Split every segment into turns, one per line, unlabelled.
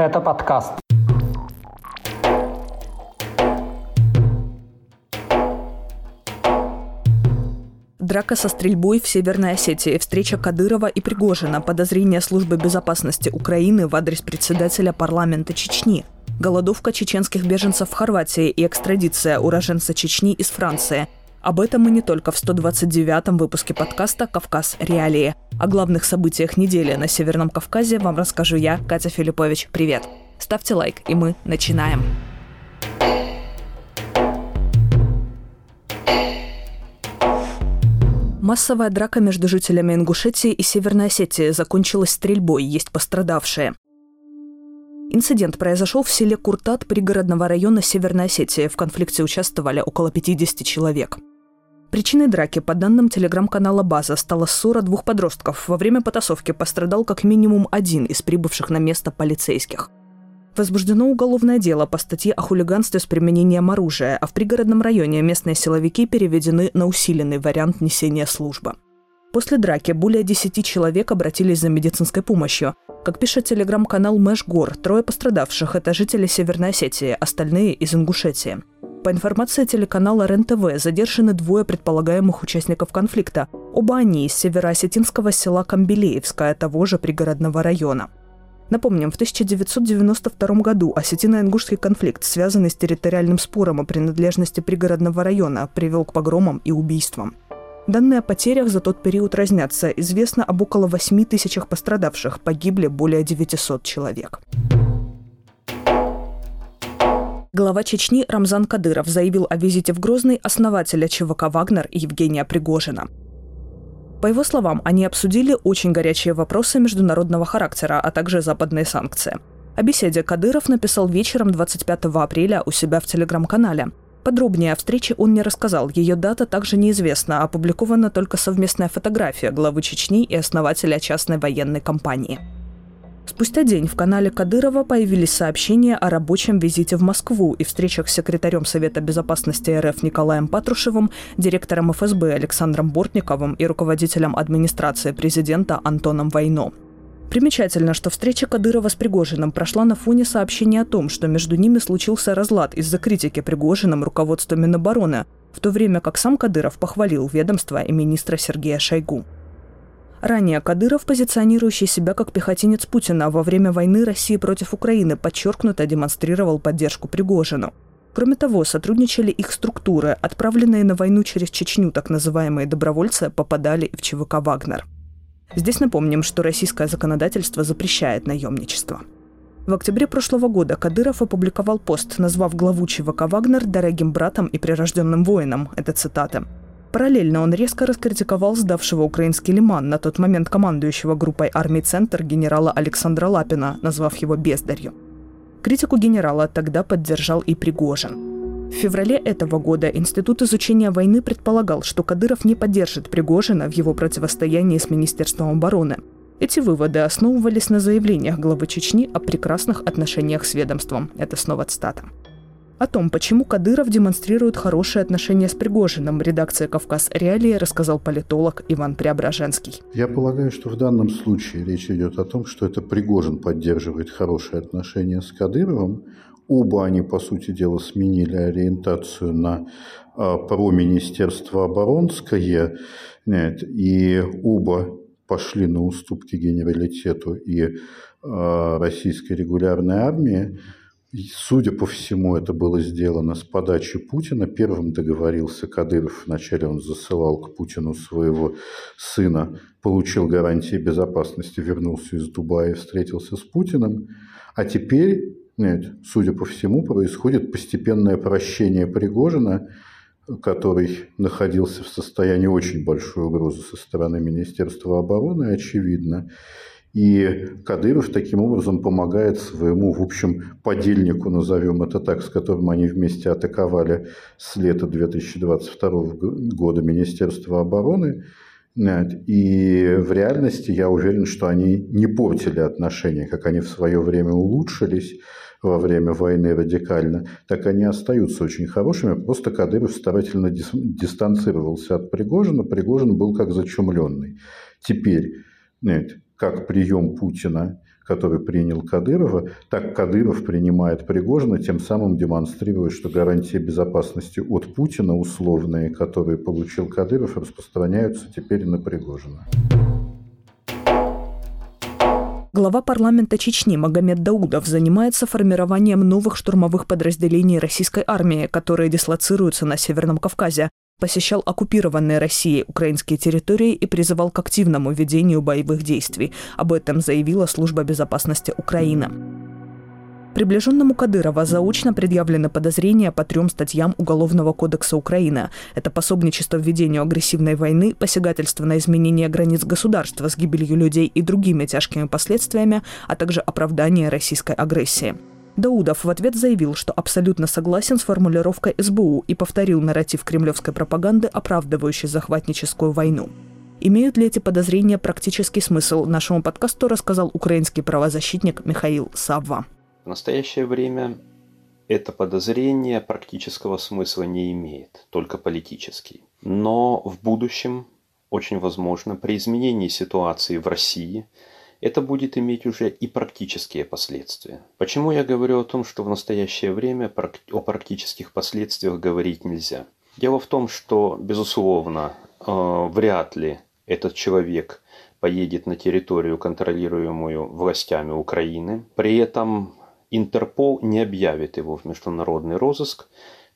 Это подкаст.
Драка со стрельбой в Северной Осетии, встреча Кадырова и Пригожина, подозрение службы безопасности Украины в адрес председателя парламента Чечни, голодовка чеченских беженцев в Хорватии и экстрадиция уроженца Чечни из Франции. Об этом и не только в 129-м выпуске подкаста «Кавказ. Реалии». О главных событиях недели на Северном Кавказе вам расскажу я, Катя Филиппович. Привет! Ставьте лайк, и мы начинаем. Массовая драка между жителями Ингушетии и Северной Осетии закончилась стрельбой, есть пострадавшие. Инцидент произошел в селе Куртат пригородного района Северной Осетии. В конфликте участвовали около 50 человек. Причиной драки, по данным телеграм-канала «База», стала ссора двух подростков. Во время потасовки пострадал как минимум один из прибывших на место полицейских. Возбуждено уголовное дело по статье о хулиганстве с применением оружия, а в пригородном районе местные силовики переведены на усиленный вариант несения службы. После драки более 10 человек обратились за медицинской помощью. Как пишет телеграм-канал Мэшгор, трое пострадавших – это жители Северной Осетии, остальные – из Ингушетии. По информации телеканала РЕН-ТВ, задержаны двое предполагаемых участников конфликта. Оба они из североосетинского села Камбелеевское, того же пригородного района. Напомним, в 1992 году осетино-ингушский конфликт, связанный с территориальным спором о принадлежности пригородного района, привел к погромам и убийствам. Данные о потерях за тот период разнятся. Известно об около 8 тысячах пострадавших, погибли более 900 человек. Глава Чечни Рамзан Кадыров заявил о визите в Грозный основателя ЧВК «Вагнер» Евгения Пригожина. По его словам, они обсудили очень горячие вопросы международного характера, а также западные санкции. О беседе Кадыров написал вечером 25 апреля у себя в телеграм-канале. Подробнее о встрече он не рассказал. Ее дата также неизвестна. Опубликована только совместная фотография главы Чечни и основателя частной военной компании. Спустя день в канале Кадырова появились сообщения о рабочем визите в Москву и встречах с секретарем Совета безопасности РФ Николаем Патрушевым, директором ФСБ Александром Бортниковым и руководителем администрации президента Антоном Войно. Примечательно, что встреча Кадырова с Пригожиным прошла на фоне сообщения о том, что между ними случился разлад из-за критики Пригожиным руководства Минобороны, в то время как сам Кадыров похвалил ведомство и министра Сергея Шойгу. Ранее Кадыров, позиционирующий себя как пехотинец Путина во время войны России против Украины, подчеркнуто демонстрировал поддержку Пригожину. Кроме того, сотрудничали их структуры. Отправленные на войну через Чечню так называемые добровольцы попадали в ЧВК «Вагнер». Здесь напомним, что российское законодательство запрещает наемничество. В октябре прошлого года Кадыров опубликовал пост, назвав главу ЧВК «Вагнер» дорогим братом и прирожденным воином. Это цитата. Параллельно он резко раскритиковал сдавшего украинский лиман, на тот момент командующего группой армий «Центр» генерала Александра Лапина, назвав его бездарью. Критику генерала тогда поддержал и Пригожин. В феврале этого года Институт изучения войны предполагал, что Кадыров не поддержит Пригожина в его противостоянии с Министерством обороны. Эти выводы основывались на заявлениях главы Чечни о прекрасных отношениях с ведомством. Это снова цитата. О том, почему Кадыров демонстрирует хорошие отношения с Пригожиным, редакция «Кавказ Реалии» рассказал политолог Иван Преображенский.
Я полагаю, что в данном случае речь идет о том, что это Пригожин поддерживает хорошие отношения с Кадыровым, Оба они, по сути дела, сменили ориентацию на а, про-министерство оборонское, нет, и оба пошли на уступки генералитету и а, российской регулярной армии. И, судя по всему, это было сделано с подачи Путина. Первым договорился Кадыров. Вначале он засылал к Путину своего сына, получил гарантии безопасности, вернулся из Дубая, встретился с Путиным. А теперь нет, судя по всему, происходит постепенное прощение Пригожина, который находился в состоянии очень большой угрозы со стороны Министерства обороны, очевидно. И Кадыров таким образом помогает своему, в общем, подельнику, назовем это так, с которым они вместе атаковали с лета 2022 года Министерство обороны. И в реальности я уверен, что они не портили отношения, как они в свое время улучшились во время войны радикально, так они остаются очень хорошими. Просто Кадыров старательно дистанцировался от Пригожина. Пригожин был как зачумленный. Теперь, нет, как прием Путина, который принял Кадырова, так Кадыров принимает Пригожина, тем самым демонстрируя, что гарантии безопасности от Путина условные, которые получил Кадыров, распространяются теперь на Пригожина.
Глава парламента Чечни Магомед Даудов занимается формированием новых штурмовых подразделений российской армии, которые дислоцируются на Северном Кавказе посещал оккупированные Россией украинские территории и призывал к активному ведению боевых действий. Об этом заявила Служба безопасности Украины. Приближенному Кадырова заочно предъявлены подозрения по трем статьям Уголовного кодекса Украины. Это пособничество в ведению агрессивной войны, посягательство на изменение границ государства с гибелью людей и другими тяжкими последствиями, а также оправдание российской агрессии. Даудов в ответ заявил, что абсолютно согласен с формулировкой СБУ и повторил нарратив кремлевской пропаганды, оправдывающий захватническую войну. Имеют ли эти подозрения практический смысл, нашему подкасту рассказал украинский правозащитник Михаил Савва.
В настоящее время это подозрение практического смысла не имеет, только политический. Но в будущем, очень возможно, при изменении ситуации в России – это будет иметь уже и практические последствия. Почему я говорю о том, что в настоящее время о практических последствиях говорить нельзя? Дело в том, что, безусловно, э, вряд ли этот человек поедет на территорию, контролируемую властями Украины. При этом Интерпол не объявит его в международный розыск,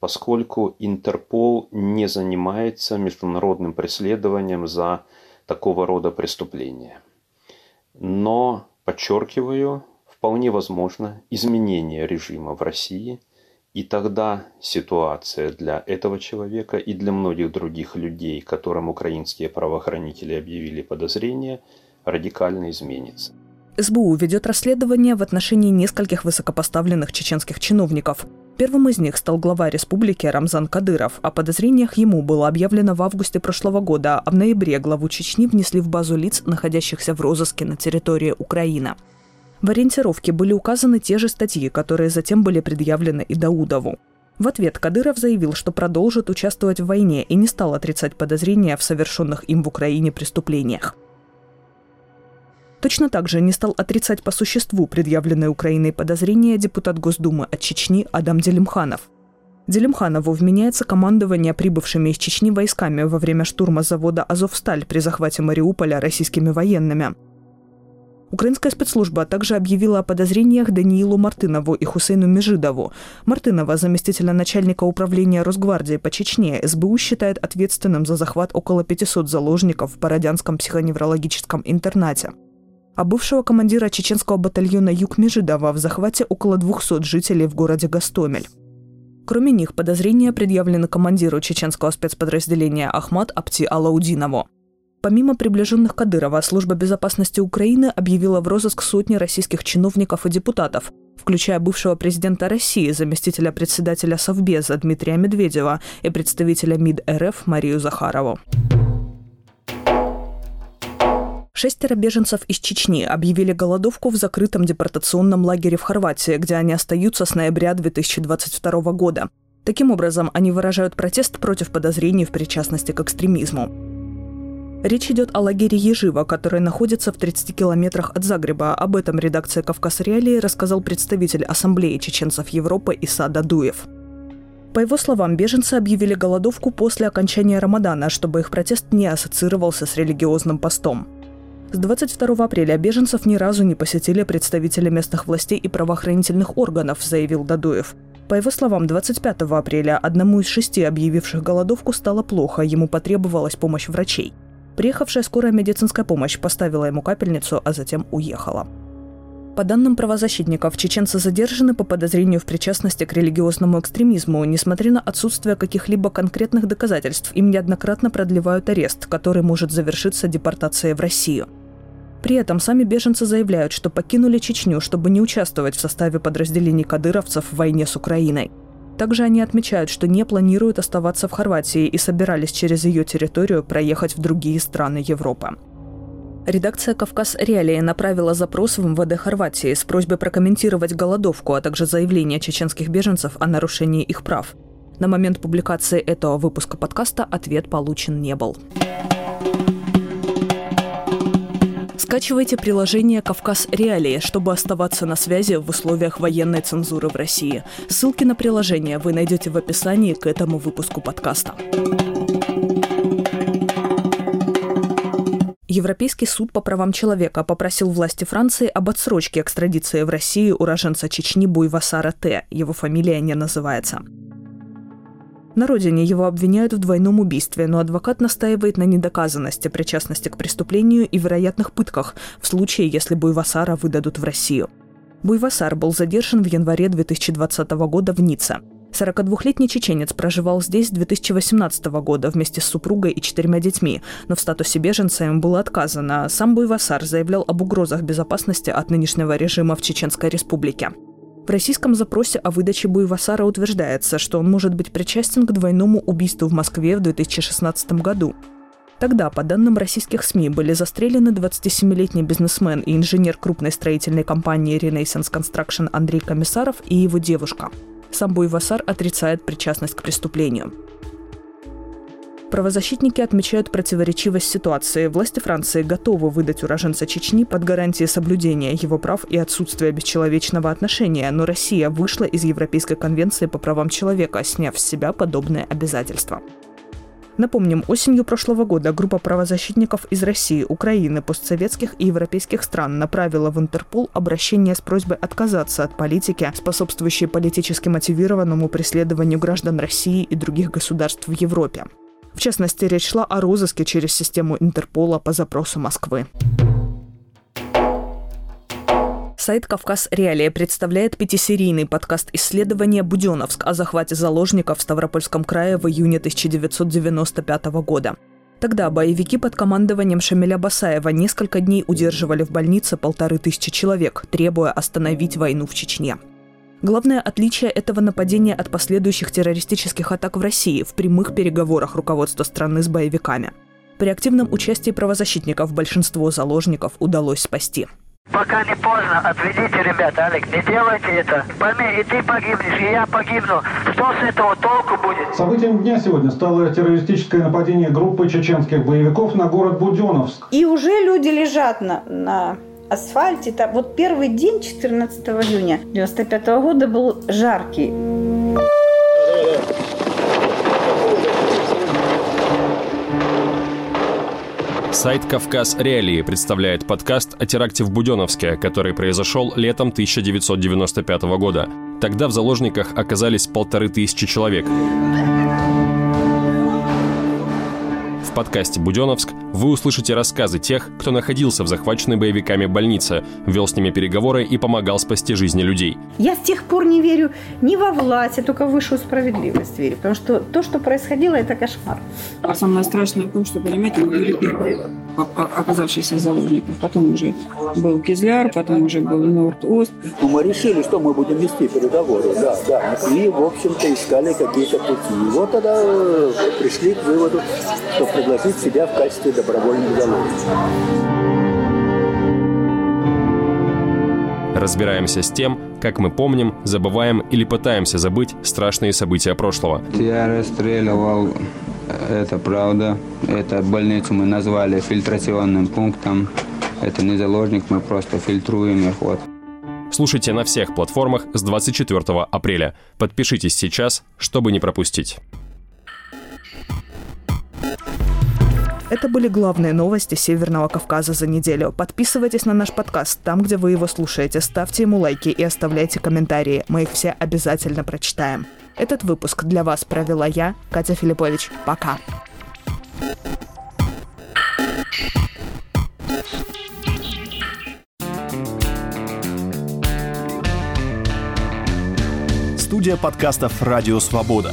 поскольку Интерпол не занимается международным преследованием за такого рода преступления. Но, подчеркиваю, вполне возможно изменение режима в России, и тогда ситуация для этого человека и для многих других людей, которым украинские правоохранители объявили подозрения, радикально изменится.
СБУ ведет расследование в отношении нескольких высокопоставленных чеченских чиновников. Первым из них стал глава республики Рамзан Кадыров. О подозрениях ему было объявлено в августе прошлого года, а в ноябре главу Чечни внесли в базу лиц, находящихся в розыске на территории Украины. В ориентировке были указаны те же статьи, которые затем были предъявлены и Даудову. В ответ Кадыров заявил, что продолжит участвовать в войне и не стал отрицать подозрения в совершенных им в Украине преступлениях. Точно так же не стал отрицать по существу предъявленные Украиной подозрения депутат Госдумы от Чечни Адам Делимханов. Делимханову вменяется командование прибывшими из Чечни войсками во время штурма завода «Азовсталь» при захвате Мариуполя российскими военными. Украинская спецслужба также объявила о подозрениях Даниилу Мартынову и Хусейну Межидову. Мартынова, заместителя начальника управления Росгвардии по Чечне, СБУ считает ответственным за захват около 500 заложников в Бородянском психоневрологическом интернате а бывшего командира чеченского батальона Юг Межидова в захвате около 200 жителей в городе Гастомель. Кроме них, подозрения предъявлены командиру чеченского спецподразделения Ахмад Апти Алаудинову. Помимо приближенных Кадырова, Служба безопасности Украины объявила в розыск сотни российских чиновников и депутатов, включая бывшего президента России, заместителя председателя Совбеза Дмитрия Медведева и представителя МИД РФ Марию Захарову. Шестеро беженцев из Чечни объявили голодовку в закрытом депортационном лагере в Хорватии, где они остаются с ноября 2022 года. Таким образом, они выражают протест против подозрений в причастности к экстремизму. Речь идет о лагере Ежива, который находится в 30 километрах от Загреба. Об этом редакция «Кавказ Реалии» рассказал представитель Ассамблеи чеченцев Европы Иса Дадуев. По его словам, беженцы объявили голодовку после окончания Рамадана, чтобы их протест не ассоциировался с религиозным постом. С 22 апреля беженцев ни разу не посетили представители местных властей и правоохранительных органов, заявил Дадуев. По его словам, 25 апреля одному из шести объявивших голодовку стало плохо, ему потребовалась помощь врачей. Приехавшая скорая медицинская помощь поставила ему капельницу, а затем уехала. По данным правозащитников, чеченцы задержаны по подозрению в причастности к религиозному экстремизму. Несмотря на отсутствие каких-либо конкретных доказательств, им неоднократно продлевают арест, который может завершиться депортацией в Россию. При этом сами беженцы заявляют, что покинули Чечню, чтобы не участвовать в составе подразделений кадыровцев в войне с Украиной. Также они отмечают, что не планируют оставаться в Хорватии и собирались через ее территорию проехать в другие страны Европы. Редакция «Кавказ Реалии» направила запрос в МВД Хорватии с просьбой прокомментировать голодовку, а также заявление чеченских беженцев о нарушении их прав. На момент публикации этого выпуска подкаста ответ получен не был. Скачивайте приложение «Кавказ Реалии», чтобы оставаться на связи в условиях военной цензуры в России. Ссылки на приложение вы найдете в описании к этому выпуску подкаста. Европейский суд по правам человека попросил власти Франции об отсрочке экстрадиции в Россию уроженца Чечни Буйвасара Т. Его фамилия не называется. На родине его обвиняют в двойном убийстве, но адвокат настаивает на недоказанности причастности к преступлению и вероятных пытках в случае, если Буйвасара выдадут в Россию. Буйвасар был задержан в январе 2020 года в Ницце. 42-летний чеченец проживал здесь с 2018 года вместе с супругой и четырьмя детьми, но в статусе беженца им было отказано. Сам Буйвасар заявлял об угрозах безопасности от нынешнего режима в Чеченской республике. В российском запросе о выдаче Буйвасара утверждается, что он может быть причастен к двойному убийству в Москве в 2016 году. Тогда, по данным российских СМИ, были застрелены 27-летний бизнесмен и инженер крупной строительной компании Renaissance Construction Андрей Комиссаров и его девушка – сам Буйвасар отрицает причастность к преступлению. Правозащитники отмечают противоречивость ситуации. Власти Франции готовы выдать уроженца Чечни под гарантией соблюдения его прав и отсутствия бесчеловечного отношения, но Россия вышла из Европейской конвенции по правам человека, сняв с себя подобные обязательства. Напомним, осенью прошлого года группа правозащитников из России, Украины, постсоветских и европейских стран направила в Интерпол обращение с просьбой отказаться от политики, способствующей политически мотивированному преследованию граждан России и других государств в Европе. В частности, речь шла о розыске через систему Интерпола по запросу Москвы. Сайт «Кавказ Реалия» представляет пятисерийный подкаст исследования «Буденовск» о захвате заложников в Ставропольском крае в июне 1995 года. Тогда боевики под командованием Шамиля Басаева несколько дней удерживали в больнице полторы тысячи человек, требуя остановить войну в Чечне. Главное отличие этого нападения от последующих террористических атак в России в прямых переговорах руководства страны с боевиками. При активном участии правозащитников большинство заложников удалось спасти.
Пока не поздно, отведите, ребята, Алик, не делайте это. Пойми, и ты погибнешь, и я погибну. Что с этого толку будет?
Событием дня сегодня стало террористическое нападение группы чеченских боевиков на город Буденновск.
И уже люди лежат на, на асфальте. Вот первый день, 14 июня 95 года, был жаркий.
Сайт «Кавказ Реалии» представляет подкаст о теракте в Буденовске, который произошел летом 1995 года. Тогда в заложниках оказались полторы тысячи человек. В подкасте «Буденовск» вы услышите рассказы тех, кто находился в захваченной боевиками больнице, вел с ними переговоры и помогал спасти жизни людей.
Я с тех пор не верю ни во власть, я только в высшую справедливость верю, потому что то, что происходило, это кошмар.
А самое страшное в том, что, понимаете, мы были первые оказавшиеся заложниками. Потом уже был Кизляр, потом уже был Норд-Ост.
Ну, мы решили, что мы будем вести переговоры, да, да. И, в общем-то, искали какие-то пути. И вот тогда э, пришли к выводу, что пригласить себя в качестве добровольных заложников.
Разбираемся с тем, как мы помним, забываем или пытаемся забыть страшные события прошлого.
Я расстреливал, это правда. Это больницу мы назвали фильтрационным пунктом. Это не заложник, мы просто фильтруем их. Вот.
Слушайте на всех платформах с 24 апреля. Подпишитесь сейчас, чтобы не пропустить.
Это были главные новости Северного Кавказа за неделю. Подписывайтесь на наш подкаст там, где вы его слушаете, ставьте ему лайки и оставляйте комментарии. Мы их все обязательно прочитаем. Этот выпуск для вас провела я, Катя Филиппович. Пока.
Студия подкастов «Радио Свобода».